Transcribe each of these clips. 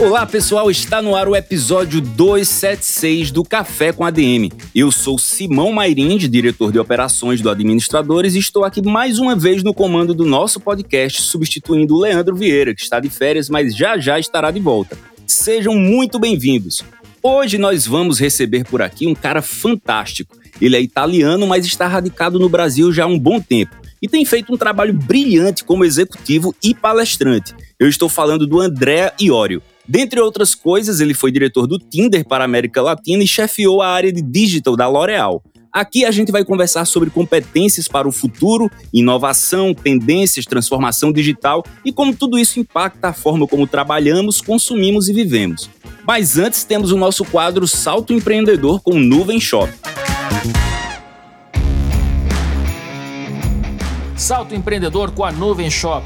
Olá pessoal, está no ar o episódio 276 do Café com ADM. Eu sou Simão Mairinde, diretor de operações do Administradores, e estou aqui mais uma vez no comando do nosso podcast, substituindo o Leandro Vieira, que está de férias, mas já já estará de volta. Sejam muito bem-vindos. Hoje nós vamos receber por aqui um cara fantástico. Ele é italiano, mas está radicado no Brasil já há um bom tempo e tem feito um trabalho brilhante como executivo e palestrante. Eu estou falando do André Iorio. Dentre outras coisas, ele foi diretor do Tinder para a América Latina e chefiou a área de digital da L'Oréal. Aqui a gente vai conversar sobre competências para o futuro, inovação, tendências, transformação digital e como tudo isso impacta a forma como trabalhamos, consumimos e vivemos. Mas antes temos o nosso quadro Salto Empreendedor com Nuvem Shop. Salto Empreendedor com a Nuvem Shop.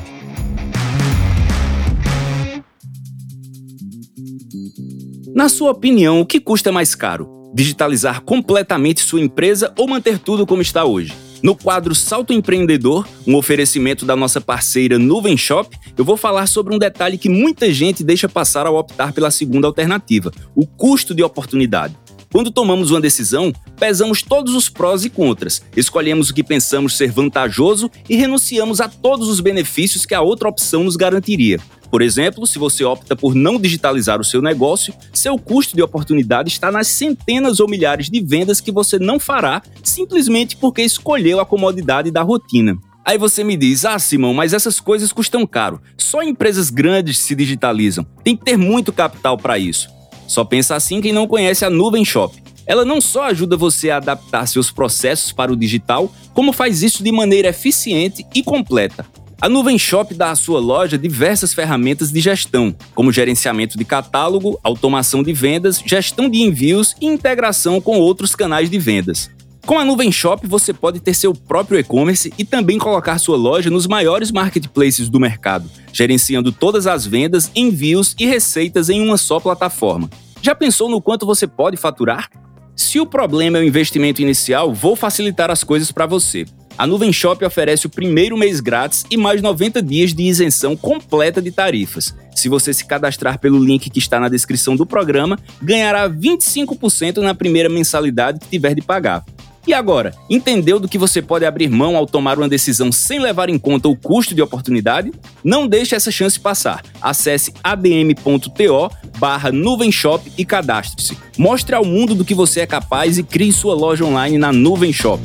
Na sua opinião, o que custa mais caro? Digitalizar completamente sua empresa ou manter tudo como está hoje? No quadro Salto Empreendedor, um oferecimento da nossa parceira Nuvem Shop, eu vou falar sobre um detalhe que muita gente deixa passar ao optar pela segunda alternativa: o custo de oportunidade. Quando tomamos uma decisão, pesamos todos os prós e contras, escolhemos o que pensamos ser vantajoso e renunciamos a todos os benefícios que a outra opção nos garantiria. Por exemplo, se você opta por não digitalizar o seu negócio, seu custo de oportunidade está nas centenas ou milhares de vendas que você não fará simplesmente porque escolheu a comodidade da rotina. Aí você me diz: ah, Simão, mas essas coisas custam caro. Só empresas grandes se digitalizam. Tem que ter muito capital para isso. Só pensa assim quem não conhece a Nuvem Shop. Ela não só ajuda você a adaptar seus processos para o digital, como faz isso de maneira eficiente e completa. A Nuvem Shop dá à sua loja diversas ferramentas de gestão, como gerenciamento de catálogo, automação de vendas, gestão de envios e integração com outros canais de vendas. Com a Nuvem Shop, você pode ter seu próprio e-commerce e também colocar sua loja nos maiores marketplaces do mercado, gerenciando todas as vendas, envios e receitas em uma só plataforma. Já pensou no quanto você pode faturar? Se o problema é o investimento inicial, vou facilitar as coisas para você. A Nuvem Shop oferece o primeiro mês grátis e mais 90 dias de isenção completa de tarifas. Se você se cadastrar pelo link que está na descrição do programa, ganhará 25% na primeira mensalidade que tiver de pagar. E agora, entendeu do que você pode abrir mão ao tomar uma decisão sem levar em conta o custo de oportunidade? Não deixe essa chance passar. Acesse adm.to barra nuvenshop e cadastre-se. Mostre ao mundo do que você é capaz e crie sua loja online na Nuvem Shop.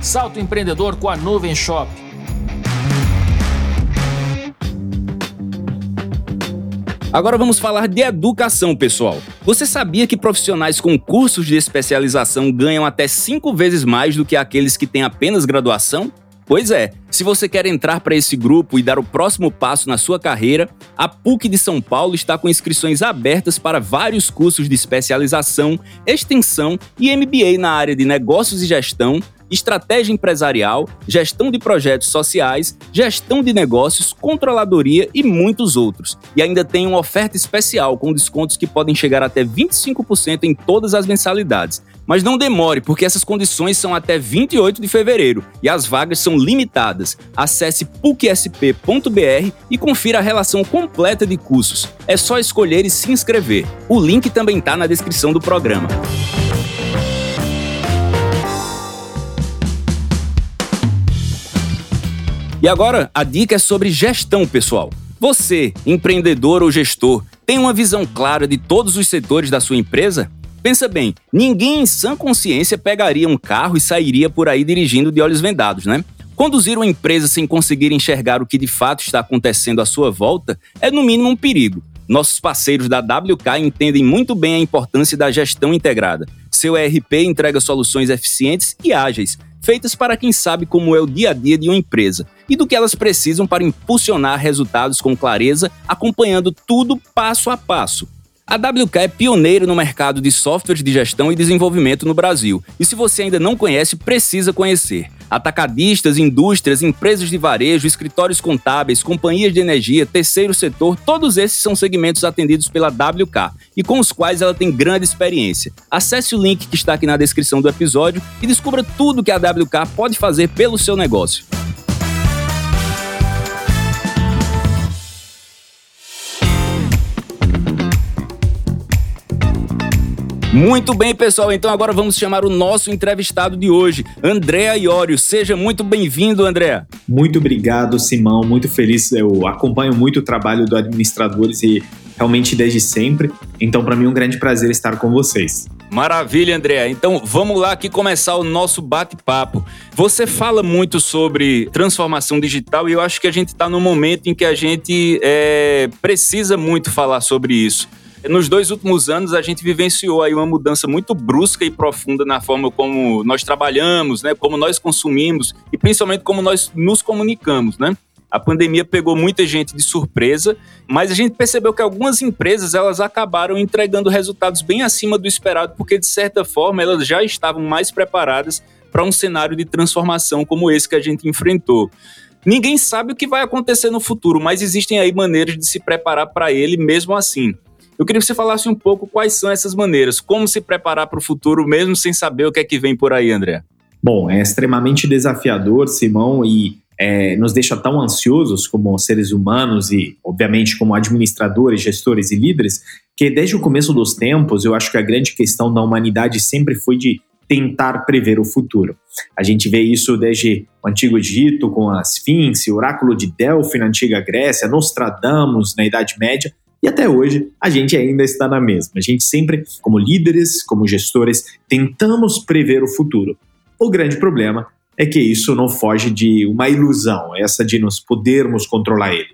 Salto Empreendedor com a Nuvem Agora vamos falar de educação, pessoal. Você sabia que profissionais com cursos de especialização ganham até cinco vezes mais do que aqueles que têm apenas graduação? Pois é, se você quer entrar para esse grupo e dar o próximo passo na sua carreira, a PUC de São Paulo está com inscrições abertas para vários cursos de especialização, extensão e MBA na área de negócios e gestão, estratégia empresarial, gestão de projetos sociais, gestão de negócios, controladoria e muitos outros. E ainda tem uma oferta especial com descontos que podem chegar até 25% em todas as mensalidades. Mas não demore, porque essas condições são até 28 de fevereiro e as vagas são limitadas. Acesse pucsp.br e confira a relação completa de cursos. É só escolher e se inscrever. O link também está na descrição do programa. E agora, a dica é sobre gestão, pessoal. Você, empreendedor ou gestor, tem uma visão clara de todos os setores da sua empresa? Pensa bem, ninguém em sã consciência pegaria um carro e sairia por aí dirigindo de olhos vendados, né? Conduzir uma empresa sem conseguir enxergar o que de fato está acontecendo à sua volta é, no mínimo, um perigo. Nossos parceiros da WK entendem muito bem a importância da gestão integrada. Seu ERP entrega soluções eficientes e ágeis, feitas para quem sabe como é o dia a dia de uma empresa. E do que elas precisam para impulsionar resultados com clareza, acompanhando tudo passo a passo. A WK é pioneira no mercado de softwares de gestão e desenvolvimento no Brasil, e se você ainda não conhece, precisa conhecer. Atacadistas, indústrias, empresas de varejo, escritórios contábeis, companhias de energia, terceiro setor, todos esses são segmentos atendidos pela WK e com os quais ela tem grande experiência. Acesse o link que está aqui na descrição do episódio e descubra tudo que a WK pode fazer pelo seu negócio. Muito bem, pessoal. Então agora vamos chamar o nosso entrevistado de hoje, André Iorio. Seja muito bem-vindo, André. Muito obrigado, Simão. Muito feliz. Eu acompanho muito o trabalho do Administradores e realmente desde sempre. Então, para mim é um grande prazer estar com vocês. Maravilha, André. Então, vamos lá aqui começar o nosso bate-papo. Você fala muito sobre transformação digital e eu acho que a gente está no momento em que a gente é, precisa muito falar sobre isso. Nos dois últimos anos, a gente vivenciou aí uma mudança muito brusca e profunda na forma como nós trabalhamos, né? Como nós consumimos e principalmente como nós nos comunicamos, né? A pandemia pegou muita gente de surpresa, mas a gente percebeu que algumas empresas elas acabaram entregando resultados bem acima do esperado, porque de certa forma elas já estavam mais preparadas para um cenário de transformação como esse que a gente enfrentou. Ninguém sabe o que vai acontecer no futuro, mas existem aí maneiras de se preparar para ele mesmo assim. Eu queria que você falasse um pouco quais são essas maneiras, como se preparar para o futuro mesmo sem saber o que é que vem por aí, André. Bom, é extremamente desafiador, Simão, e é, nos deixa tão ansiosos como seres humanos e, obviamente, como administradores, gestores e líderes, que desde o começo dos tempos, eu acho que a grande questão da humanidade sempre foi de tentar prever o futuro. A gente vê isso desde o Antigo Egito, com a Sphinx, o oráculo de Delphi na Antiga Grécia, Nostradamus na Idade Média, e até hoje a gente ainda está na mesma. A gente sempre, como líderes, como gestores, tentamos prever o futuro. O grande problema é que isso não foge de uma ilusão, essa de nós podermos controlar ele.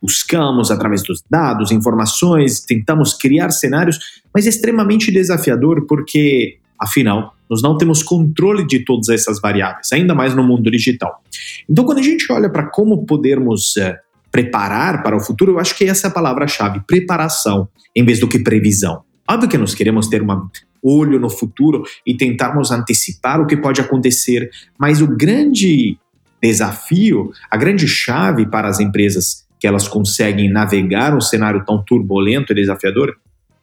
Buscamos através dos dados, informações, tentamos criar cenários, mas é extremamente desafiador porque, afinal, nós não temos controle de todas essas variáveis, ainda mais no mundo digital. Então, quando a gente olha para como podermos uh, preparar para o futuro, eu acho que essa é a palavra-chave, preparação, em vez do que previsão. Óbvio que nós queremos ter um olho no futuro e tentarmos antecipar o que pode acontecer, mas o grande desafio, a grande chave para as empresas que elas conseguem navegar um cenário tão turbulento e desafiador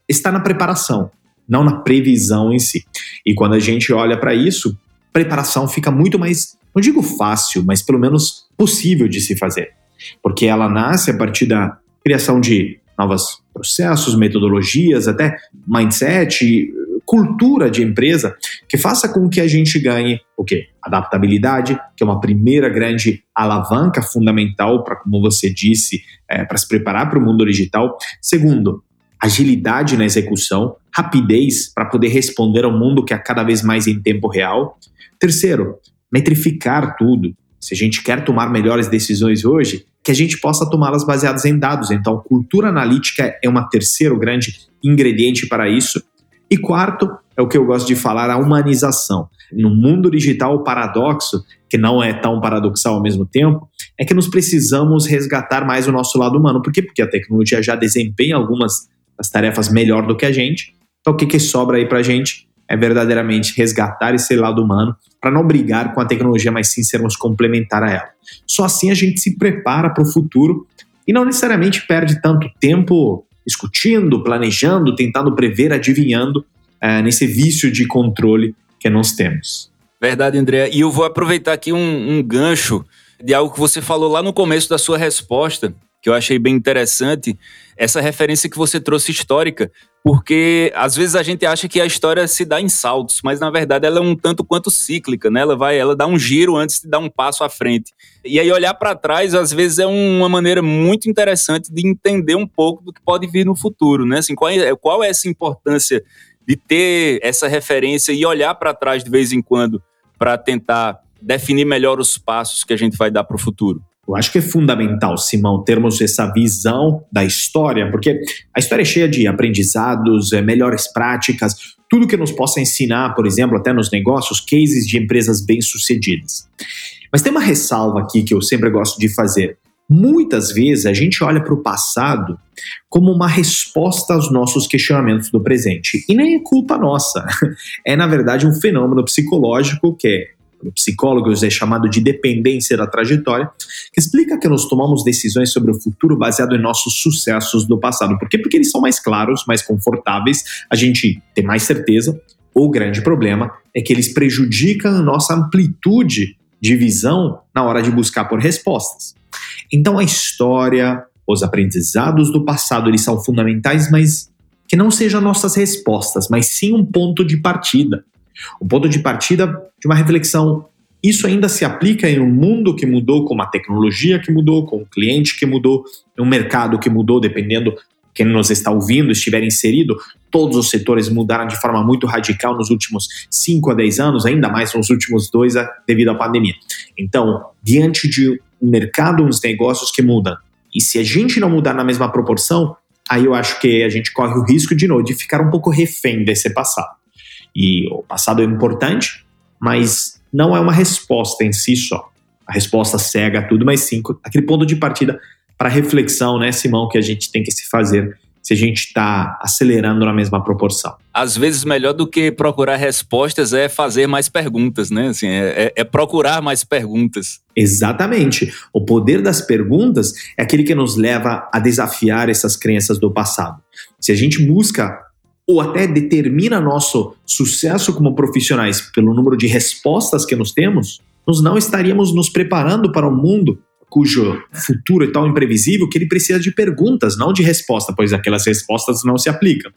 está na preparação, não na previsão em si. E quando a gente olha para isso, preparação fica muito mais, não digo fácil, mas pelo menos possível de se fazer porque ela nasce a partir da criação de novos processos, metodologias, até mindset, cultura de empresa que faça com que a gente ganhe o quê? Adaptabilidade, que é uma primeira grande alavanca fundamental para, como você disse, é, para se preparar para o mundo digital. Segundo, agilidade na execução, rapidez para poder responder ao mundo que é cada vez mais em tempo real. Terceiro, metrificar tudo. Se a gente quer tomar melhores decisões hoje, que a gente possa tomá-las baseadas em dados. Então, cultura analítica é um terceiro grande ingrediente para isso. E quarto, é o que eu gosto de falar, a humanização. No mundo digital, o paradoxo, que não é tão paradoxal ao mesmo tempo, é que nós precisamos resgatar mais o nosso lado humano. Por quê? Porque a tecnologia já desempenha algumas das tarefas melhor do que a gente. Então, o que, que sobra aí para a gente? É verdadeiramente resgatar esse lado humano para não brigar com a tecnologia, mas sim sermos complementar a ela. Só assim a gente se prepara para o futuro e não necessariamente perde tanto tempo discutindo, planejando, tentando prever, adivinhando é, nesse vício de controle que nós temos. Verdade, André. E eu vou aproveitar aqui um, um gancho de algo que você falou lá no começo da sua resposta, que eu achei bem interessante, essa referência que você trouxe histórica, porque às vezes a gente acha que a história se dá em saltos, mas na verdade ela é um tanto quanto cíclica, né? Ela vai, ela dá um giro antes de dar um passo à frente. E aí olhar para trás às vezes é uma maneira muito interessante de entender um pouco do que pode vir no futuro, né? Assim, qual é, qual é essa importância de ter essa referência e olhar para trás de vez em quando para tentar definir melhor os passos que a gente vai dar para o futuro? Eu acho que é fundamental, Simão, termos essa visão da história, porque a história é cheia de aprendizados, é, melhores práticas, tudo que nos possa ensinar, por exemplo, até nos negócios, cases de empresas bem-sucedidas. Mas tem uma ressalva aqui que eu sempre gosto de fazer. Muitas vezes a gente olha para o passado como uma resposta aos nossos questionamentos do presente. E nem é culpa nossa. É, na verdade, um fenômeno psicológico que psicólogos é chamado de dependência da trajetória, que explica que nós tomamos decisões sobre o futuro baseado em nossos sucessos do passado. Por quê? Porque eles são mais claros, mais confortáveis, a gente tem mais certeza. O grande problema é que eles prejudicam a nossa amplitude de visão na hora de buscar por respostas. Então a história, os aprendizados do passado, eles são fundamentais, mas que não sejam nossas respostas, mas sim um ponto de partida. Um ponto de partida de uma reflexão. Isso ainda se aplica em um mundo que mudou, com uma tecnologia que mudou, com um cliente que mudou, um mercado que mudou, dependendo quem nos está ouvindo estiver inserido, todos os setores mudaram de forma muito radical nos últimos 5 a 10 anos, ainda mais nos últimos dois devido à pandemia. Então, diante de um mercado, uns negócios que mudam, e se a gente não mudar na mesma proporção, aí eu acho que a gente corre o risco de novo de ficar um pouco refém desse passado. E o passado é importante, mas não é uma resposta em si só. A resposta cega a tudo, mas sim aquele ponto de partida para reflexão, né, Simão, que a gente tem que se fazer se a gente está acelerando na mesma proporção. Às vezes, melhor do que procurar respostas é fazer mais perguntas, né? Assim, é, é, é, procurar mais perguntas. Exatamente. O poder das perguntas é aquele que nos leva a desafiar essas crenças do passado. Se a gente busca ou até determina nosso sucesso como profissionais pelo número de respostas que nós temos, nós não estaríamos nos preparando para um mundo cujo futuro é tão imprevisível que ele precisa de perguntas, não de resposta, pois aquelas respostas não se aplicam.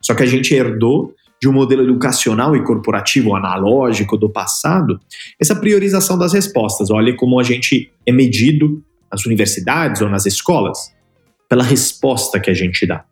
Só que a gente herdou de um modelo educacional e corporativo analógico do passado essa priorização das respostas. Olha como a gente é medido nas universidades ou nas escolas pela resposta que a gente dá.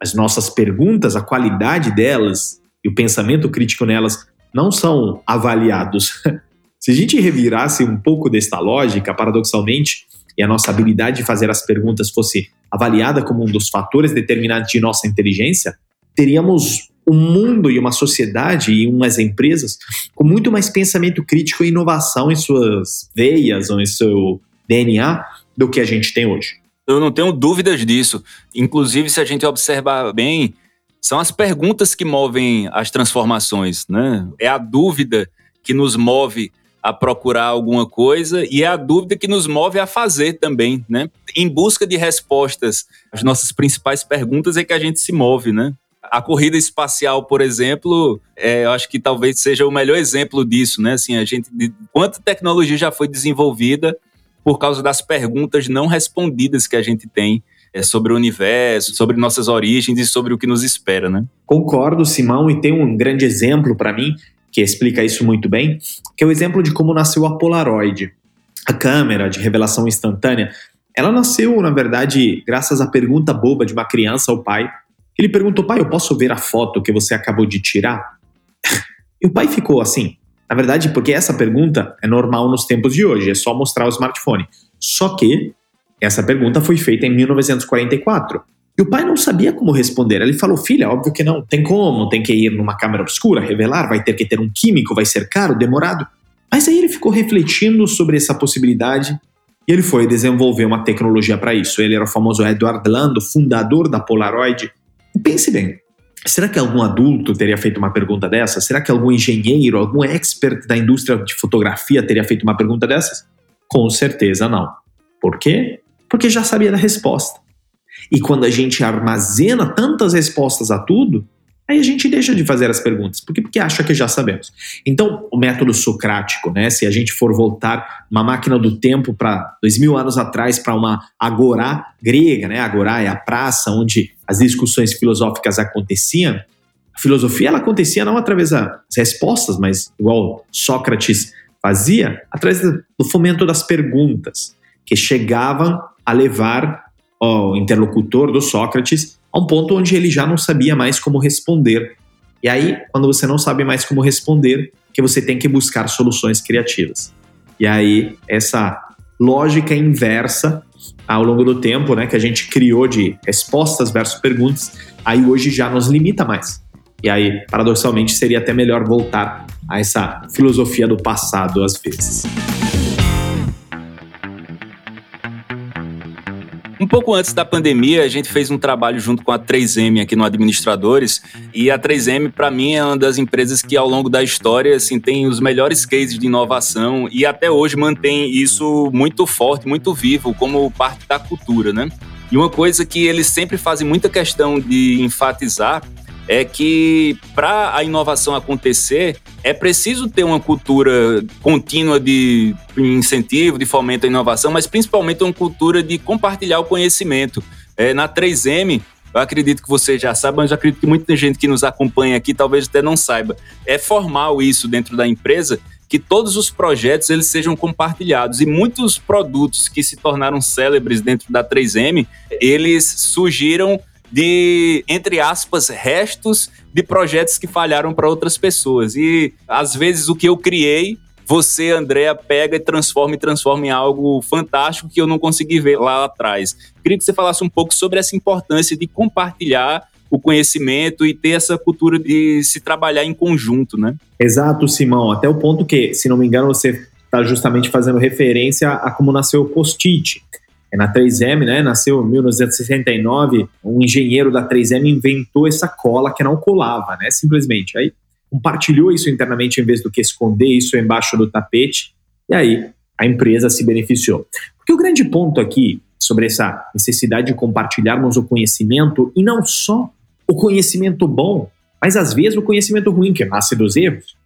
As nossas perguntas, a qualidade delas e o pensamento crítico nelas não são avaliados Se a gente revirasse um pouco desta lógica, paradoxalmente, e a nossa habilidade de fazer as perguntas fosse avaliada como um dos fatores determinantes de nossa inteligência, teríamos um mundo e uma sociedade e umas empresas com muito mais pensamento crítico e inovação em suas veias ou em seu DNA do que a gente tem hoje. Eu não tenho dúvidas disso. Inclusive, se a gente observar bem, são as perguntas que movem as transformações, né? É a dúvida que nos move a procurar alguma coisa e é a dúvida que nos move a fazer também, né? Em busca de respostas às nossas principais perguntas é que a gente se move, né? A corrida espacial, por exemplo, é, eu acho que talvez seja o melhor exemplo disso, né? Assim, a gente, quanta tecnologia já foi desenvolvida por causa das perguntas não respondidas que a gente tem é, sobre o universo, sobre nossas origens e sobre o que nos espera, né? Concordo, Simão, e tem um grande exemplo para mim que explica isso muito bem, que é o exemplo de como nasceu a Polaroid. A câmera de revelação instantânea, ela nasceu, na verdade, graças à pergunta boba de uma criança ao pai. Ele perguntou, pai, eu posso ver a foto que você acabou de tirar? e o pai ficou assim. Na verdade, porque essa pergunta é normal nos tempos de hoje, é só mostrar o smartphone. Só que essa pergunta foi feita em 1944. E o pai não sabia como responder. Ele falou: Filha, óbvio que não. Tem como, tem que ir numa câmera obscura, revelar, vai ter que ter um químico, vai ser caro, demorado. Mas aí ele ficou refletindo sobre essa possibilidade e ele foi desenvolver uma tecnologia para isso. Ele era o famoso Edward Lando, fundador da Polaroid. E pense bem: será que algum adulto teria feito uma pergunta dessa? Será que algum engenheiro, algum expert da indústria de fotografia teria feito uma pergunta dessas? Com certeza não. Por quê? Porque já sabia da resposta. E quando a gente armazena tantas respostas a tudo, aí a gente deixa de fazer as perguntas, porque, porque acha que já sabemos. Então, o método socrático, né? Se a gente for voltar uma máquina do tempo para dois mil anos atrás para uma agorá grega, né? Agorá é a praça onde as discussões filosóficas aconteciam. A filosofia ela acontecia não através das respostas, mas igual Sócrates fazia, através do fomento das perguntas, que chegavam a levar o interlocutor do Sócrates a um ponto onde ele já não sabia mais como responder. E aí, quando você não sabe mais como responder, que você tem que buscar soluções criativas. E aí, essa lógica inversa ao longo do tempo, né, que a gente criou de respostas versus perguntas, aí hoje já nos limita mais. E aí, paradoxalmente, seria até melhor voltar a essa filosofia do passado às vezes. Um pouco antes da pandemia, a gente fez um trabalho junto com a 3M aqui no Administradores, e a 3M, para mim, é uma das empresas que ao longo da história assim, tem os melhores cases de inovação e até hoje mantém isso muito forte, muito vivo, como parte da cultura, né? E uma coisa que eles sempre fazem muita questão de enfatizar é que para a inovação acontecer, é preciso ter uma cultura contínua de incentivo, de fomento à inovação, mas principalmente uma cultura de compartilhar o conhecimento. É, na 3M, eu acredito que você já sabe, mas eu acredito que muita gente que nos acompanha aqui talvez até não saiba. É formal isso dentro da empresa, que todos os projetos eles sejam compartilhados e muitos produtos que se tornaram célebres dentro da 3M, eles surgiram de, entre aspas, restos de projetos que falharam para outras pessoas. E às vezes o que eu criei, você, Andréa, pega e transforma e transforma em algo fantástico que eu não consegui ver lá atrás. Queria que você falasse um pouco sobre essa importância de compartilhar o conhecimento e ter essa cultura de se trabalhar em conjunto, né? Exato, Simão. Até o ponto que, se não me engano, você está justamente fazendo referência a como nasceu o post-it. É na 3M, né? Nasceu em 1969, um engenheiro da 3M inventou essa cola que não colava, né? Simplesmente. Aí compartilhou isso internamente em vez do que esconder isso embaixo do tapete, e aí a empresa se beneficiou. Porque o grande ponto aqui sobre essa necessidade de compartilharmos o conhecimento, e não só o conhecimento bom, mas às vezes o conhecimento ruim, que nasce dos erros.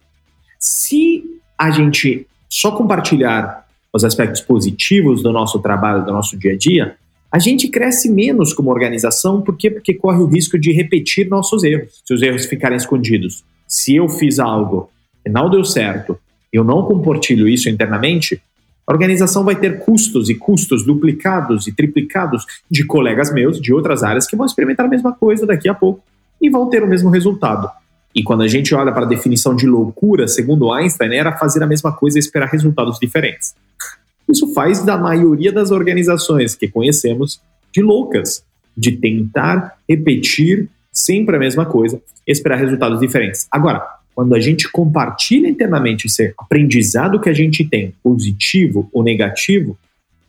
Se a gente só compartilhar os aspectos positivos do nosso trabalho, do nosso dia a dia, a gente cresce menos como organização, por quê? Porque corre o risco de repetir nossos erros, se os erros ficarem escondidos. Se eu fiz algo e não deu certo, eu não compartilho isso internamente, a organização vai ter custos e custos duplicados e triplicados de colegas meus de outras áreas que vão experimentar a mesma coisa daqui a pouco e vão ter o mesmo resultado. E quando a gente olha para a definição de loucura, segundo Einstein, era fazer a mesma coisa e esperar resultados diferentes. Isso faz da maioria das organizações que conhecemos de loucas, de tentar repetir sempre a mesma coisa, esperar resultados diferentes. Agora, quando a gente compartilha internamente esse aprendizado que a gente tem, positivo ou negativo,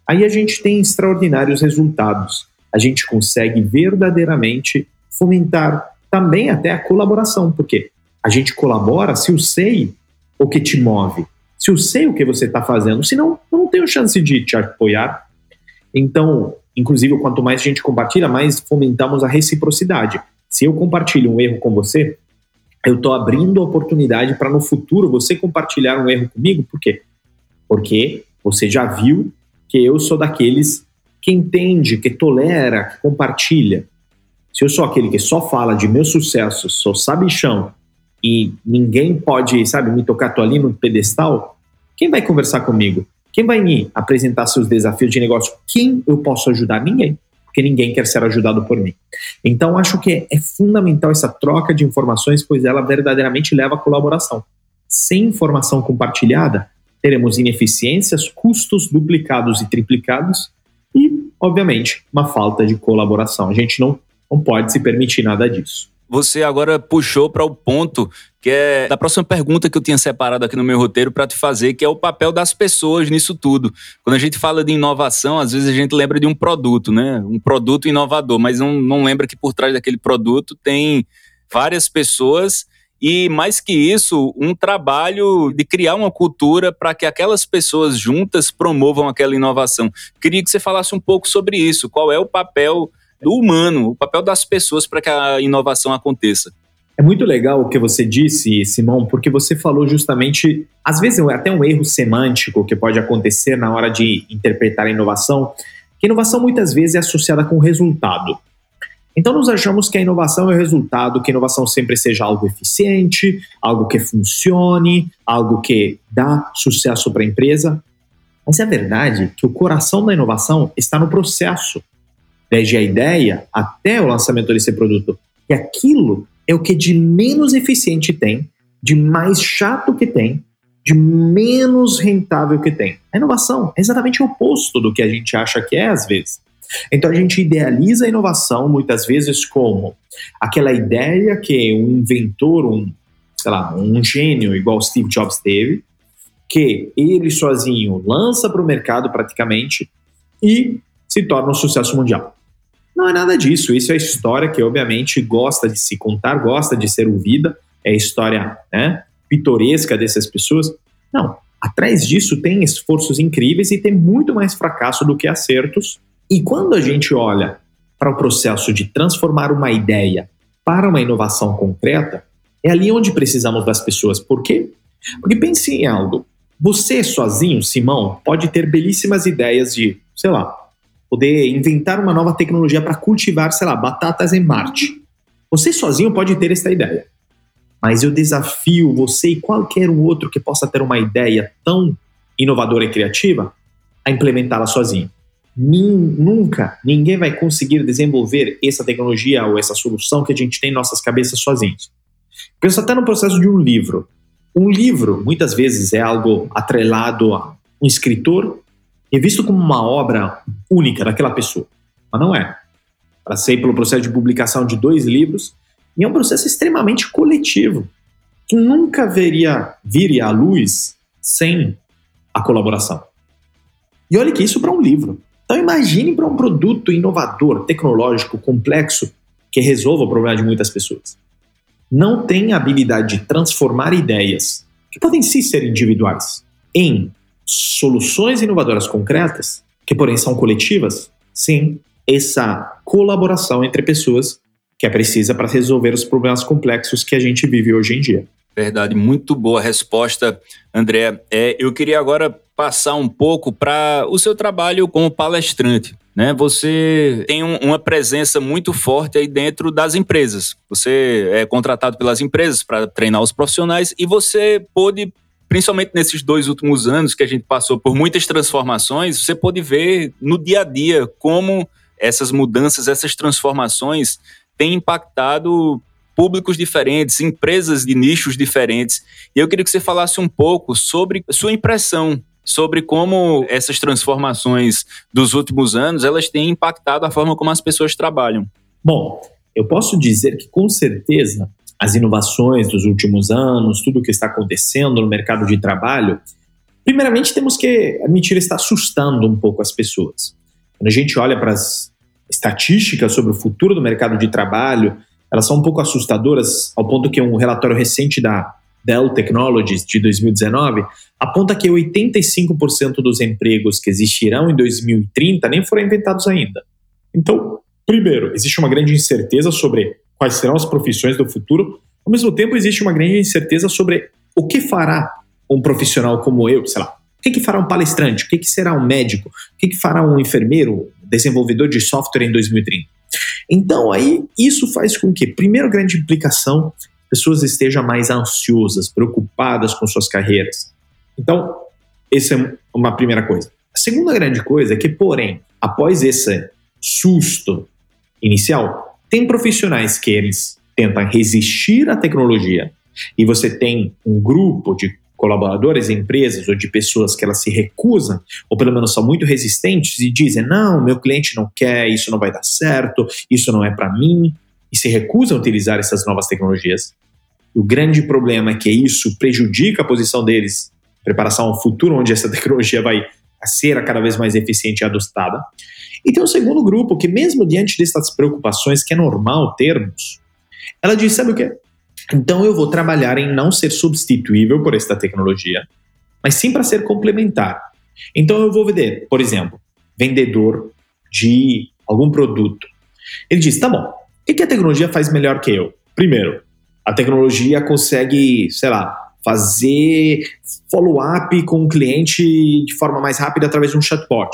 aí a gente tem extraordinários resultados. A gente consegue verdadeiramente fomentar também até a colaboração, porque a gente colabora se eu sei o que te move, se eu sei o que você está fazendo, senão não tenho chance de te apoiar. Então, inclusive, quanto mais a gente compartilha, mais fomentamos a reciprocidade. Se eu compartilho um erro com você, eu estou abrindo a oportunidade para no futuro você compartilhar um erro comigo. Por quê? Porque você já viu que eu sou daqueles que entende, que tolera, que compartilha. Se eu sou aquele que só fala de meus sucessos, sou sabichão e ninguém pode, sabe, me tocar, tô ali no pedestal, quem vai conversar comigo? Quem vai me apresentar seus desafios de negócio? Quem eu posso ajudar? Ninguém, porque ninguém quer ser ajudado por mim. Então, acho que é fundamental essa troca de informações, pois ela verdadeiramente leva à colaboração. Sem informação compartilhada, teremos ineficiências, custos duplicados e triplicados e, obviamente, uma falta de colaboração. A gente não não pode se permitir nada disso. Você agora puxou para o ponto que é da próxima pergunta que eu tinha separado aqui no meu roteiro para te fazer, que é o papel das pessoas nisso tudo. Quando a gente fala de inovação, às vezes a gente lembra de um produto, né? Um produto inovador, mas não, não lembra que por trás daquele produto tem várias pessoas e mais que isso, um trabalho de criar uma cultura para que aquelas pessoas juntas promovam aquela inovação. Queria que você falasse um pouco sobre isso. Qual é o papel do humano, o papel das pessoas para que a inovação aconteça. É muito legal o que você disse, Simão, porque você falou justamente, às vezes é até um erro semântico que pode acontecer na hora de interpretar a inovação, que inovação muitas vezes é associada com resultado. Então nós achamos que a inovação é o resultado, que a inovação sempre seja algo eficiente, algo que funcione, algo que dá sucesso para a empresa. Mas é verdade que o coração da inovação está no processo desde a ideia até o lançamento desse produto. E aquilo é o que de menos eficiente tem, de mais chato que tem, de menos rentável que tem. A inovação é exatamente o oposto do que a gente acha que é às vezes. Então a gente idealiza a inovação muitas vezes como aquela ideia que um inventor, um, sei lá, um gênio igual Steve Jobs teve, que ele sozinho lança para o mercado praticamente e se torna um sucesso mundial. Não é nada disso. Isso é história que, obviamente, gosta de se contar, gosta de ser ouvida. É história né, pitoresca dessas pessoas. Não. Atrás disso tem esforços incríveis e tem muito mais fracasso do que acertos. E quando a gente olha para o processo de transformar uma ideia para uma inovação concreta, é ali onde precisamos das pessoas. Por quê? Porque pense em algo. Você sozinho, Simão, pode ter belíssimas ideias de, sei lá, poder inventar uma nova tecnologia para cultivar, sei lá, batatas em Marte. Você sozinho pode ter essa ideia. Mas eu desafio você e qualquer outro que possa ter uma ideia tão inovadora e criativa a implementá-la sozinho. nunca ninguém vai conseguir desenvolver essa tecnologia ou essa solução que a gente tem em nossas cabeças sozinhos. Pensa até no processo de um livro. Um livro, muitas vezes, é algo atrelado a um escritor é visto como uma obra única daquela pessoa, mas não é. Passei pelo processo de publicação de dois livros e é um processo extremamente coletivo que nunca veria vir à luz sem a colaboração. E olha que isso para um livro. Então imagine para um produto inovador, tecnológico, complexo, que resolva o problema de muitas pessoas. Não tem a habilidade de transformar ideias, que podem sim ser individuais, em soluções inovadoras concretas, que porém são coletivas, sim, essa colaboração entre pessoas que é precisa para resolver os problemas complexos que a gente vive hoje em dia. Verdade, muito boa resposta, André. É, eu queria agora passar um pouco para o seu trabalho como palestrante. Né? Você tem um, uma presença muito forte aí dentro das empresas. Você é contratado pelas empresas para treinar os profissionais e você pôde principalmente nesses dois últimos anos que a gente passou por muitas transformações, você pode ver no dia a dia como essas mudanças, essas transformações têm impactado públicos diferentes, empresas de nichos diferentes. E eu queria que você falasse um pouco sobre sua impressão sobre como essas transformações dos últimos anos elas têm impactado a forma como as pessoas trabalham. Bom, eu posso dizer que com certeza as inovações dos últimos anos, tudo o que está acontecendo no mercado de trabalho, primeiramente temos que admitir está assustando um pouco as pessoas. Quando a gente olha para as estatísticas sobre o futuro do mercado de trabalho, elas são um pouco assustadoras, ao ponto que um relatório recente da Dell Technologies de 2019 aponta que 85% dos empregos que existirão em 2030 nem foram inventados ainda. Então, primeiro, existe uma grande incerteza sobre quais serão as profissões do futuro. Ao mesmo tempo, existe uma grande incerteza sobre o que fará um profissional como eu, sei lá. O que, que fará um palestrante? O que, que será um médico? O que, que fará um enfermeiro, desenvolvedor de software em 2030? Então, aí, isso faz com que, primeiro, grande implicação, pessoas estejam mais ansiosas, preocupadas com suas carreiras. Então, essa é uma primeira coisa. A segunda grande coisa é que, porém, após esse susto inicial, tem profissionais que eles tentam resistir à tecnologia e você tem um grupo de colaboradores, empresas ou de pessoas que elas se recusam, ou pelo menos são muito resistentes e dizem: não, meu cliente não quer, isso não vai dar certo, isso não é para mim, e se recusam a utilizar essas novas tecnologias. O grande problema é que isso prejudica a posição deles, preparação ao futuro, onde essa tecnologia vai ser cada vez mais eficiente e adostada. E tem um segundo grupo que, mesmo diante dessas preocupações que é normal termos, ela diz: sabe o que? Então eu vou trabalhar em não ser substituível por esta tecnologia, mas sim para ser complementar. Então eu vou vender, por exemplo, vendedor de algum produto. Ele diz: tá bom, o que a tecnologia faz melhor que eu? Primeiro, a tecnologia consegue, sei lá, fazer follow-up com o cliente de forma mais rápida através de um chatbot.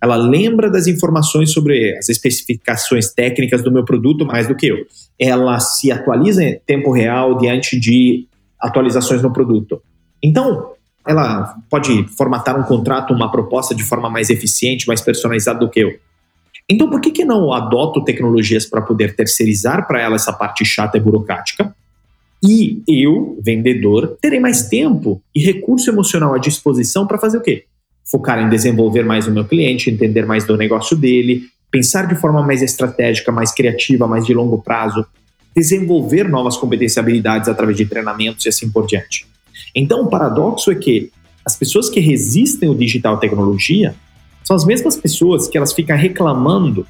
Ela lembra das informações sobre as especificações técnicas do meu produto mais do que eu. Ela se atualiza em tempo real diante de atualizações no produto. Então, ela pode formatar um contrato, uma proposta de forma mais eficiente, mais personalizada do que eu. Então, por que, que não adoto tecnologias para poder terceirizar para ela essa parte chata e burocrática? E eu, vendedor, terei mais tempo e recurso emocional à disposição para fazer o quê? Focar em desenvolver mais o meu cliente, entender mais do negócio dele, pensar de forma mais estratégica, mais criativa, mais de longo prazo, desenvolver novas competências e habilidades através de treinamentos e assim por diante. Então, o paradoxo é que as pessoas que resistem ao digital tecnologia são as mesmas pessoas que elas ficam reclamando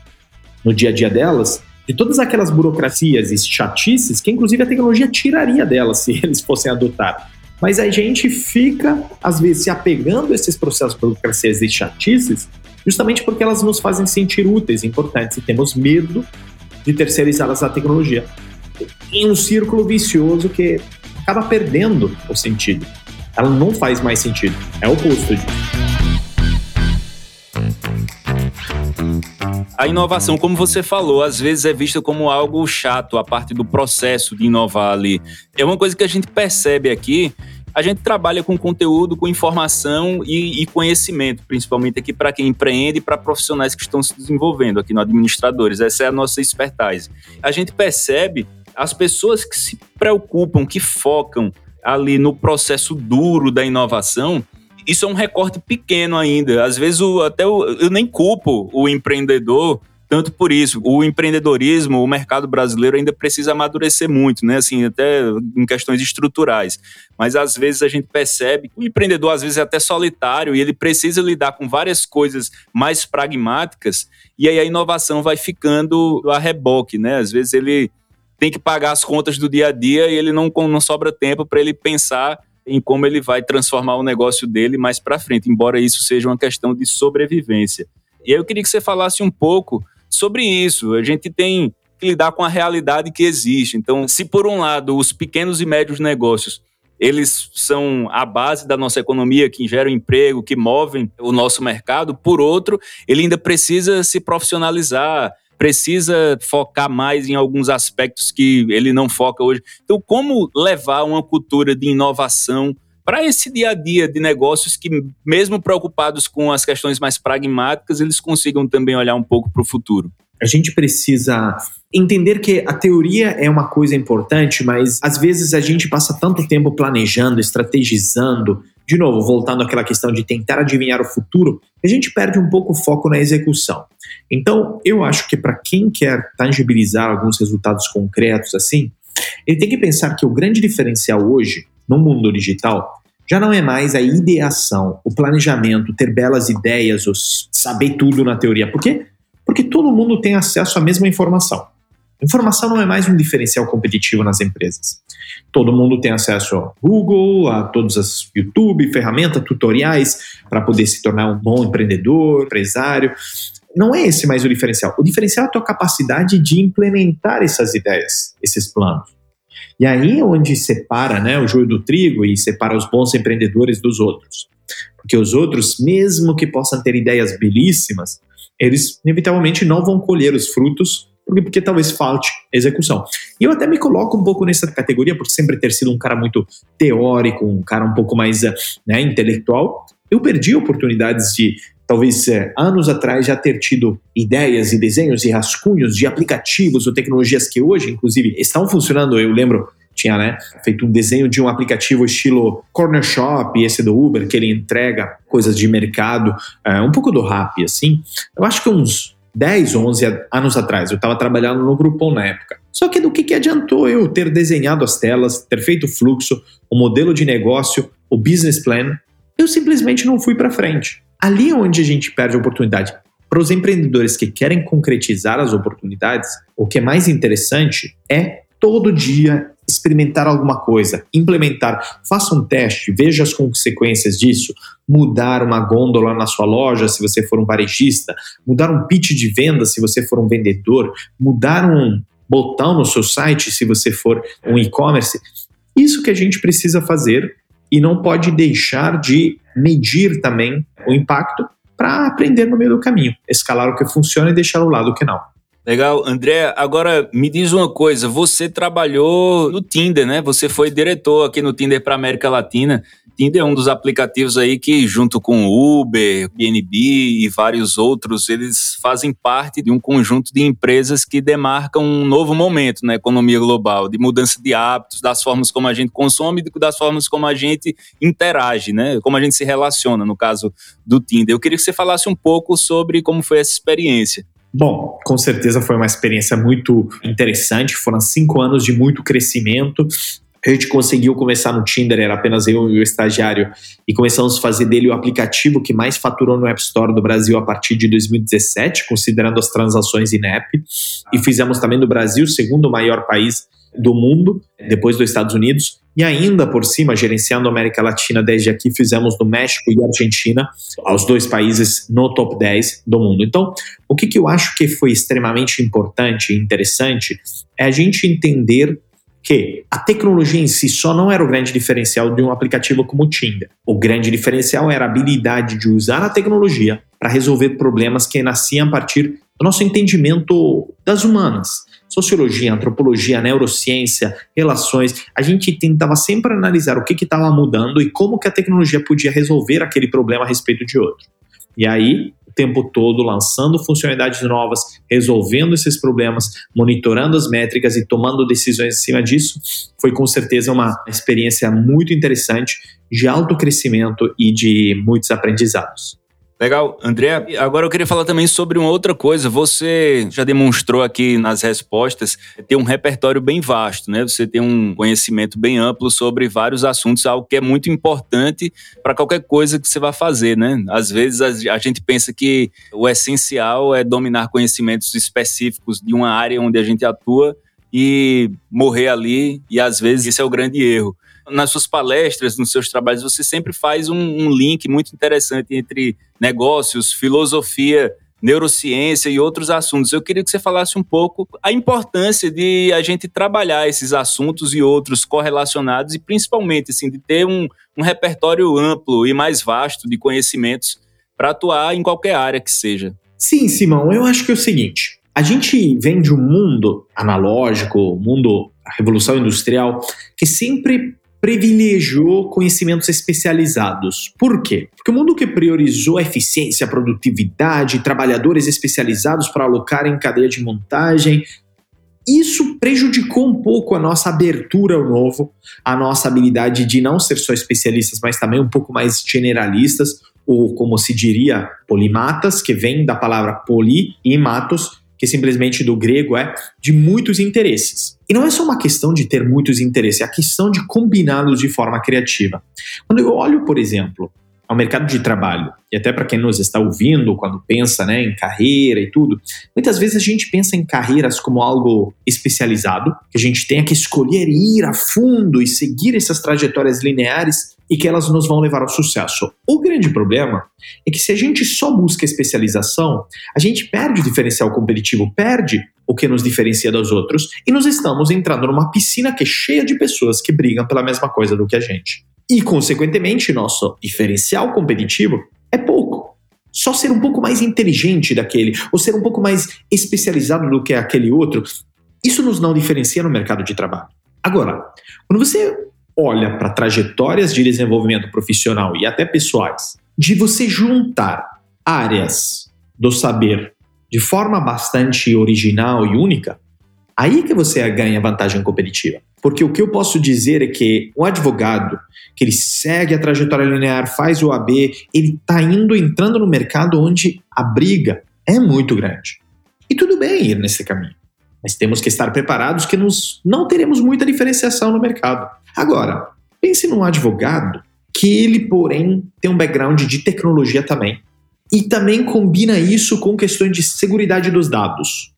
no dia a dia delas de todas aquelas burocracias e chatices que, inclusive, a tecnologia tiraria delas se eles fossem adotar. Mas a gente fica, às vezes, se apegando a esses processos burocracias e chatices, justamente porque elas nos fazem sentir úteis, importantes, e temos medo de terceirizá-las à tecnologia. Em um círculo vicioso que acaba perdendo o sentido. Ela não faz mais sentido. É o oposto disso. A inovação, como você falou, às vezes é vista como algo chato, a parte do processo de inovar ali. É uma coisa que a gente percebe aqui. A gente trabalha com conteúdo, com informação e, e conhecimento, principalmente aqui para quem empreende e para profissionais que estão se desenvolvendo aqui no Administradores. Essa é a nossa expertise. A gente percebe as pessoas que se preocupam, que focam ali no processo duro da inovação, isso é um recorte pequeno ainda. Às vezes, o, até o, eu nem culpo o empreendedor tanto por isso. O empreendedorismo, o mercado brasileiro ainda precisa amadurecer muito, né? Assim, até em questões estruturais. Mas às vezes a gente percebe que o empreendedor às vezes é até solitário e ele precisa lidar com várias coisas mais pragmáticas e aí a inovação vai ficando a reboque, né? Às vezes ele tem que pagar as contas do dia a dia e ele não, não sobra tempo para ele pensar em como ele vai transformar o negócio dele mais para frente, embora isso seja uma questão de sobrevivência. E eu queria que você falasse um pouco sobre isso. A gente tem que lidar com a realidade que existe. Então, se por um lado os pequenos e médios negócios eles são a base da nossa economia, que geram emprego, que movem o nosso mercado. Por outro, ele ainda precisa se profissionalizar, precisa focar mais em alguns aspectos que ele não foca hoje. Então, como levar uma cultura de inovação para esse dia a dia de negócios que, mesmo preocupados com as questões mais pragmáticas, eles consigam também olhar um pouco para o futuro? A gente precisa entender que a teoria é uma coisa importante, mas às vezes a gente passa tanto tempo planejando, estrategizando, de novo, voltando àquela questão de tentar adivinhar o futuro, a gente perde um pouco o foco na execução. Então, eu acho que para quem quer tangibilizar alguns resultados concretos assim, ele tem que pensar que o grande diferencial hoje, no mundo digital, já não é mais a ideação, o planejamento, ter belas ideias, ou saber tudo na teoria. Por quê? Porque todo mundo tem acesso à mesma informação. Informação não é mais um diferencial competitivo nas empresas. Todo mundo tem acesso ao Google, a todos as YouTube, ferramentas, tutoriais para poder se tornar um bom empreendedor, empresário. Não é esse mais o diferencial. O diferencial é a tua capacidade de implementar essas ideias, esses planos. E aí é onde separa né, o joio do trigo e separa os bons empreendedores dos outros. Porque os outros, mesmo que possam ter ideias belíssimas, eles inevitavelmente não vão colher os frutos porque, porque talvez falte execução. E eu até me coloco um pouco nessa categoria por sempre ter sido um cara muito teórico, um cara um pouco mais né, intelectual. Eu perdi oportunidades de talvez é, anos atrás já ter tido ideias e desenhos e rascunhos de aplicativos ou tecnologias que hoje, inclusive, estão funcionando. Eu lembro, tinha né, feito um desenho de um aplicativo estilo Corner Shop, esse do Uber, que ele entrega coisas de mercado, é, um pouco do rap, assim. Eu acho que uns 10, 11 anos atrás, eu estava trabalhando no Groupon na época. Só que do que, que adiantou eu ter desenhado as telas, ter feito o fluxo, o modelo de negócio, o business plan? Eu simplesmente não fui para frente. Ali é onde a gente perde a oportunidade. Para os empreendedores que querem concretizar as oportunidades, o que é mais interessante é todo dia experimentar alguma coisa, implementar, faça um teste, veja as consequências disso, mudar uma gôndola na sua loja se você for um varejista, mudar um pitch de venda se você for um vendedor, mudar um botão no seu site se você for um e-commerce. Isso que a gente precisa fazer e não pode deixar de medir também o impacto para aprender no meio do caminho, escalar o que funciona e deixar o lado que não. Legal. André, agora me diz uma coisa, você trabalhou no Tinder, né? Você foi diretor aqui no Tinder para América Latina. Tinder é um dos aplicativos aí que, junto com Uber, BNB e vários outros, eles fazem parte de um conjunto de empresas que demarcam um novo momento na economia global, de mudança de hábitos, das formas como a gente consome e das formas como a gente interage, né? Como a gente se relaciona, no caso do Tinder. Eu queria que você falasse um pouco sobre como foi essa experiência. Bom, com certeza foi uma experiência muito interessante. Foram cinco anos de muito crescimento. A gente conseguiu começar no Tinder, era apenas eu e o estagiário, e começamos a fazer dele o aplicativo que mais faturou no App Store do Brasil a partir de 2017, considerando as transações in app. E fizemos também do Brasil o segundo maior país do mundo, depois dos Estados Unidos. E ainda por cima, gerenciando a América Latina desde aqui, fizemos do México e Argentina, os dois países no top 10 do mundo. Então, o que, que eu acho que foi extremamente importante e interessante é a gente entender que a tecnologia em si só não era o grande diferencial de um aplicativo como o Tinder. O grande diferencial era a habilidade de usar a tecnologia para resolver problemas que nasciam a partir do nosso entendimento das humanas sociologia, antropologia, neurociência, relações, a gente tentava sempre analisar o que estava mudando e como que a tecnologia podia resolver aquele problema a respeito de outro. E aí, o tempo todo lançando funcionalidades novas, resolvendo esses problemas, monitorando as métricas e tomando decisões em cima disso, foi com certeza uma experiência muito interessante de alto crescimento e de muitos aprendizados. Legal. André, agora eu queria falar também sobre uma outra coisa. Você já demonstrou aqui nas respostas ter um repertório bem vasto, né? Você tem um conhecimento bem amplo sobre vários assuntos, algo que é muito importante para qualquer coisa que você vá fazer, né? Às vezes a gente pensa que o essencial é dominar conhecimentos específicos de uma área onde a gente atua e morrer ali, e às vezes esse é o grande erro nas suas palestras, nos seus trabalhos, você sempre faz um, um link muito interessante entre negócios, filosofia, neurociência e outros assuntos. Eu queria que você falasse um pouco a importância de a gente trabalhar esses assuntos e outros correlacionados e principalmente assim de ter um, um repertório amplo e mais vasto de conhecimentos para atuar em qualquer área que seja. Sim, Simão, eu acho que é o seguinte. A gente vem de um mundo analógico, mundo a revolução industrial, que sempre privilegiou conhecimentos especializados. Por quê? Porque o mundo que priorizou a eficiência, a produtividade, trabalhadores especializados para alocar em cadeia de montagem, isso prejudicou um pouco a nossa abertura ao novo, a nossa habilidade de não ser só especialistas, mas também um pouco mais generalistas, ou como se diria, polimatas, que vem da palavra poli e matos, que simplesmente do grego é de muitos interesses. E não é só uma questão de ter muitos interesses, é a questão de combiná-los de forma criativa. Quando eu olho, por exemplo, ao mercado de trabalho, e até para quem nos está ouvindo, quando pensa né, em carreira e tudo, muitas vezes a gente pensa em carreiras como algo especializado, que a gente tenha que escolher ir a fundo e seguir essas trajetórias lineares e que elas nos vão levar ao sucesso. O grande problema é que se a gente só busca especialização, a gente perde o diferencial competitivo, perde o que nos diferencia dos outros e nós estamos entrando numa piscina que é cheia de pessoas que brigam pela mesma coisa do que a gente. E, consequentemente, nosso diferencial competitivo é pouco. Só ser um pouco mais inteligente daquele, ou ser um pouco mais especializado do que aquele outro, isso nos não diferencia no mercado de trabalho. Agora, quando você olha para trajetórias de desenvolvimento profissional e até pessoais, de você juntar áreas do saber de forma bastante original e única, aí que você ganha vantagem competitiva. Porque o que eu posso dizer é que o advogado, que ele segue a trajetória linear, faz o AB, ele está indo, entrando no mercado onde a briga é muito grande. E tudo bem ir nesse caminho. Mas temos que estar preparados que nos, não teremos muita diferenciação no mercado. Agora, pense num advogado que ele, porém, tem um background de tecnologia também. E também combina isso com questões de segurança dos dados.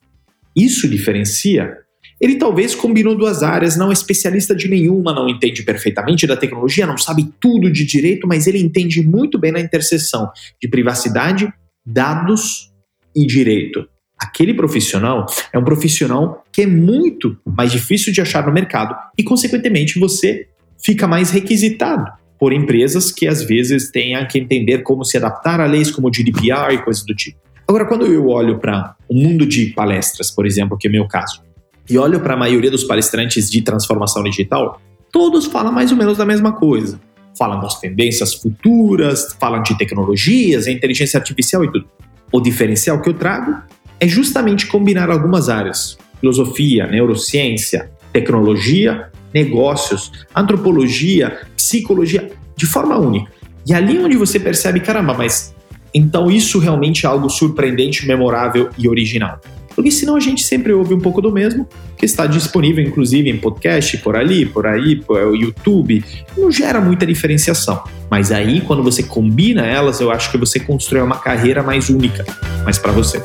Isso diferencia ele talvez combinou duas áreas, não é especialista de nenhuma, não entende perfeitamente da tecnologia, não sabe tudo de direito, mas ele entende muito bem na interseção de privacidade, dados e direito. Aquele profissional é um profissional que é muito mais difícil de achar no mercado e, consequentemente, você fica mais requisitado por empresas que às vezes tenham que entender como se adaptar a leis como o GDPR e coisas do tipo. Agora, quando eu olho para o mundo de palestras, por exemplo, que é o meu caso, e olho para a maioria dos palestrantes de transformação digital, todos falam mais ou menos da mesma coisa. Falam das tendências futuras, falam de tecnologias, inteligência artificial e tudo. O diferencial que eu trago é justamente combinar algumas áreas: filosofia, neurociência, tecnologia, negócios, antropologia, psicologia, de forma única. E ali onde você percebe, caramba, mas então isso realmente é algo surpreendente, memorável e original. Porque senão a gente sempre ouve um pouco do mesmo, que está disponível inclusive em podcast, por ali, por aí, por YouTube, não gera muita diferenciação. Mas aí, quando você combina elas, eu acho que você constrói uma carreira mais única, mas para você.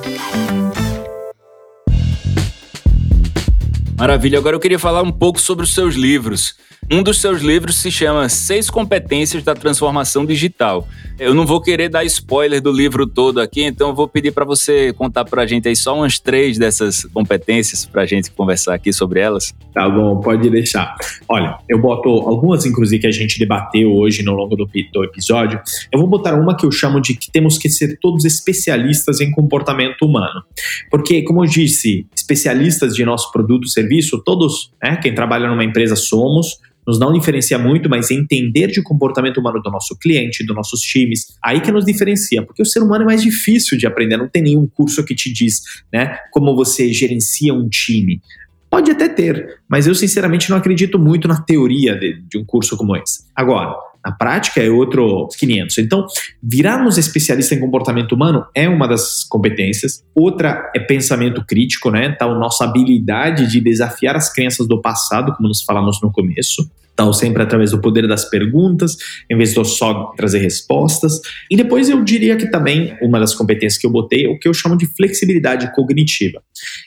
Maravilha. Agora eu queria falar um pouco sobre os seus livros. Um dos seus livros se chama Seis Competências da Transformação Digital. Eu não vou querer dar spoiler do livro todo aqui, então eu vou pedir para você contar para a gente aí só umas três dessas competências para a gente conversar aqui sobre elas. Tá bom, pode deixar. Olha, eu boto algumas, inclusive, que a gente debateu hoje no longo do, do episódio. Eu vou botar uma que eu chamo de que temos que ser todos especialistas em comportamento humano. Porque, como eu disse, especialistas de nosso produto, serviço, todos, né, quem trabalha numa empresa somos, nos não diferencia muito, mas entender de comportamento humano do nosso cliente, dos nossos times, aí que nos diferencia, porque o ser humano é mais difícil de aprender, não tem nenhum curso que te diz, né, como você gerencia um time. Pode até ter, mas eu sinceramente não acredito muito na teoria de, de um curso como esse. Agora, na prática é outro 500. Então, virarmos especialista em comportamento humano é uma das competências. Outra é pensamento crítico, né? Então, nossa habilidade de desafiar as crenças do passado, como nós falamos no começo. Então, sempre através do poder das perguntas, em vez de só trazer respostas. E depois eu diria que também uma das competências que eu botei é o que eu chamo de flexibilidade cognitiva.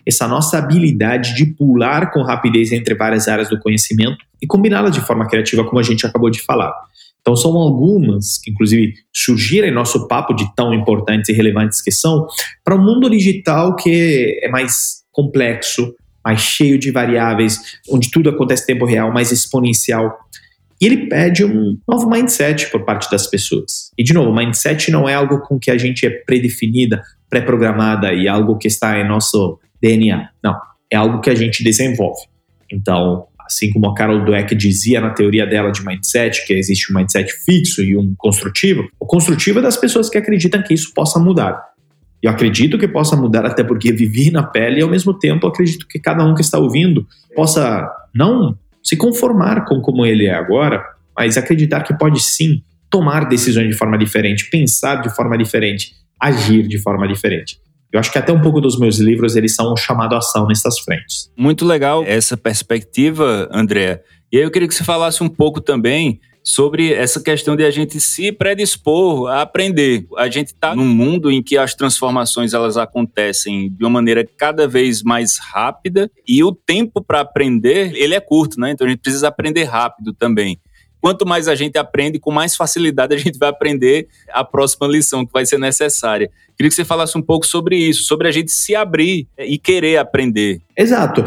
Essa nossa habilidade de pular com rapidez entre várias áreas do conhecimento e combiná-las de forma criativa, como a gente acabou de falar. Então, são algumas que, inclusive, surgiram em nosso papo de tão importantes e relevantes que são, para um mundo digital que é mais complexo, mais cheio de variáveis, onde tudo acontece em tempo real, mais exponencial. E ele pede um novo mindset por parte das pessoas. E, de novo, mindset não é algo com que a gente é predefinida, pré-programada e algo que está em nosso DNA. Não, é algo que a gente desenvolve. Então, assim como a Carol Dweck dizia na teoria dela de mindset, que existe um mindset fixo e um construtivo, o construtivo é das pessoas que acreditam que isso possa mudar. Eu acredito que possa mudar, até porque vivi na pele e, ao mesmo tempo, acredito que cada um que está ouvindo possa não se conformar com como ele é agora, mas acreditar que pode sim tomar decisões de forma diferente, pensar de forma diferente, agir de forma diferente. Eu acho que até um pouco dos meus livros eles são um chamado à ação nessas frentes. Muito legal essa perspectiva, André. E aí eu queria que você falasse um pouco também sobre essa questão de a gente se predispor a aprender. A gente está num mundo em que as transformações elas acontecem de uma maneira cada vez mais rápida e o tempo para aprender ele é curto, né? Então a gente precisa aprender rápido também quanto mais a gente aprende, com mais facilidade a gente vai aprender a próxima lição que vai ser necessária. Queria que você falasse um pouco sobre isso, sobre a gente se abrir e querer aprender. Exato.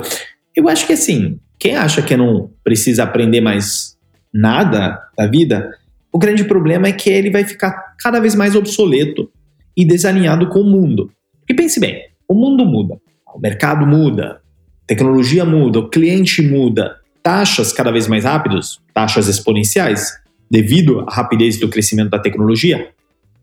Eu acho que assim, quem acha que não precisa aprender mais nada da vida, o grande problema é que ele vai ficar cada vez mais obsoleto e desalinhado com o mundo. E pense bem, o mundo muda, o mercado muda, tecnologia muda, o cliente muda, taxas cada vez mais rápidas, taxas exponenciais, devido à rapidez do crescimento da tecnologia.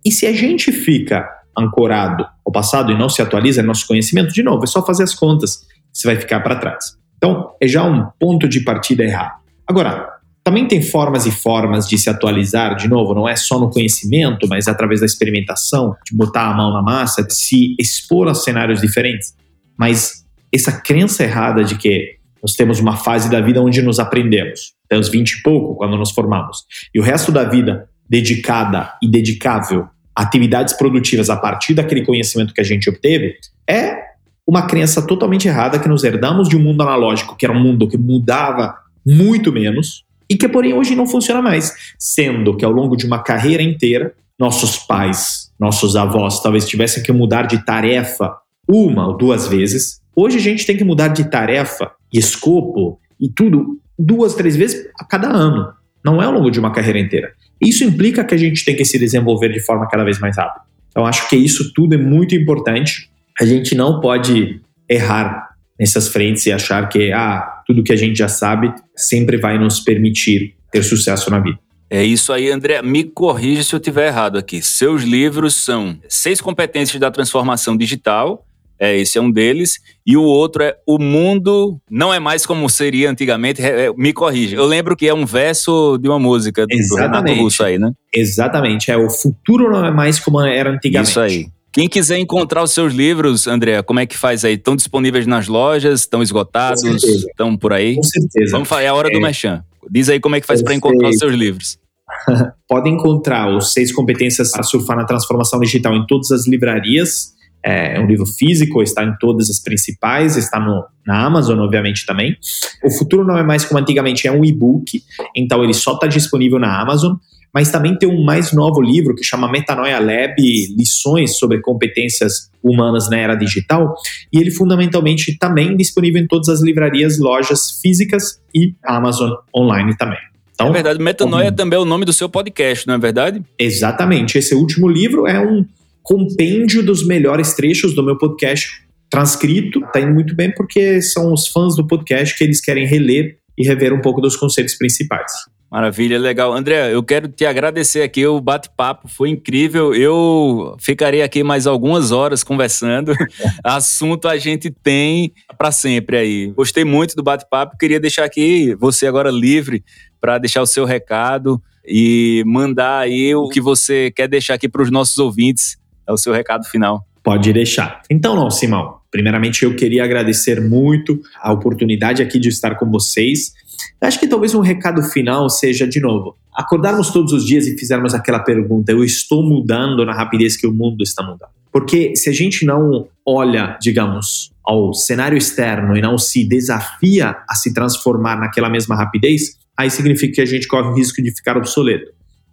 E se a gente fica ancorado ao passado e não se atualiza nosso conhecimento, de novo, é só fazer as contas, você vai ficar para trás. Então, é já um ponto de partida errado. Agora, também tem formas e formas de se atualizar, de novo, não é só no conhecimento, mas através da experimentação, de botar a mão na massa, de se expor a cenários diferentes. Mas essa crença errada de que nós temos uma fase da vida onde nos aprendemos, até os 20 e pouco, quando nos formamos. E o resto da vida dedicada e dedicável a atividades produtivas a partir daquele conhecimento que a gente obteve, é uma crença totalmente errada que nos herdamos de um mundo analógico, que era um mundo que mudava muito menos e que, porém, hoje não funciona mais. Sendo que ao longo de uma carreira inteira, nossos pais, nossos avós talvez tivessem que mudar de tarefa uma ou duas vezes. Hoje a gente tem que mudar de tarefa escopo e tudo duas, três vezes a cada ano. Não é ao longo de uma carreira inteira. Isso implica que a gente tem que se desenvolver de forma cada vez mais rápida. Então, acho que isso tudo é muito importante. A gente não pode errar nessas frentes e achar que ah, tudo que a gente já sabe sempre vai nos permitir ter sucesso na vida. É isso aí, André. Me corrija se eu estiver errado aqui. Seus livros são Seis Competências da Transformação Digital, é, esse é um deles. E o outro é O Mundo Não É Mais Como Seria Antigamente. É, me corrija. Eu lembro que é um verso de uma música do, do Renato Russo aí, né? Exatamente. É O Futuro Não É Mais Como Era Antigamente. Isso aí. Quem quiser encontrar os seus livros, André, como é que faz aí? Estão disponíveis nas lojas? Estão esgotados? Estão por aí? Com certeza. Vamos falar, é a hora é. do Mechan. Diz aí como é que faz para encontrar os seus livros. Pode encontrar os seis competências para surfar na transformação digital em todas as livrarias. É um livro físico, está em todas as principais, está no, na Amazon, obviamente, também. O futuro não é mais como antigamente, é um e-book, então ele só está disponível na Amazon mas também tem um mais novo livro que chama Metanoia Lab, lições sobre competências humanas na era digital, e ele fundamentalmente também disponível em todas as livrarias, lojas físicas e Amazon online também. Então, é verdade, Metanoia também é o nome do seu podcast, não é verdade? Exatamente. Esse último livro é um compêndio dos melhores trechos do meu podcast transcrito. Está indo muito bem porque são os fãs do podcast que eles querem reler e rever um pouco dos conceitos principais. Maravilha, legal. André, eu quero te agradecer aqui, o bate-papo foi incrível. Eu ficarei aqui mais algumas horas conversando. Assunto a gente tem para sempre aí. Gostei muito do bate-papo, queria deixar aqui você agora livre para deixar o seu recado e mandar aí o que você quer deixar aqui para os nossos ouvintes. É o seu recado final. Pode deixar. Então, não, Simão. Primeiramente, eu queria agradecer muito a oportunidade aqui de estar com vocês Acho que talvez um recado final seja, de novo, acordarmos todos os dias e fizermos aquela pergunta: eu estou mudando na rapidez que o mundo está mudando? Porque se a gente não olha, digamos, ao cenário externo e não se desafia a se transformar naquela mesma rapidez, aí significa que a gente corre o risco de ficar obsoleto.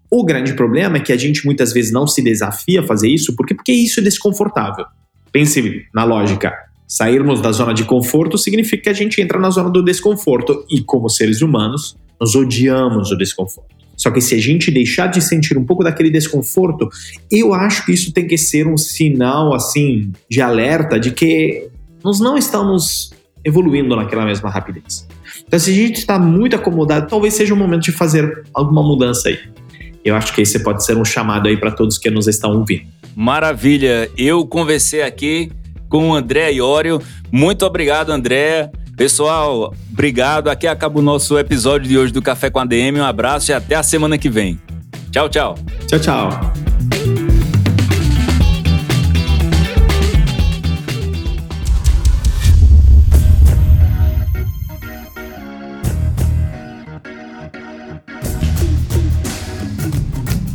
O grande problema é que a gente muitas vezes não se desafia a fazer isso, porque porque isso é desconfortável. Pense na lógica. Sairmos da zona de conforto significa que a gente entra na zona do desconforto e, como seres humanos, nós odiamos o desconforto. Só que se a gente deixar de sentir um pouco daquele desconforto, eu acho que isso tem que ser um sinal assim de alerta de que nós não estamos evoluindo naquela mesma rapidez. Então, se a gente está muito acomodado, talvez seja o momento de fazer alguma mudança aí. Eu acho que esse pode ser um chamado aí para todos que nos estão ouvindo. Maravilha! Eu conversei aqui com o André Iório. Muito obrigado, André. Pessoal, obrigado. Aqui acaba o nosso episódio de hoje do Café com a DM. Um abraço e até a semana que vem. Tchau, tchau. Tchau, tchau.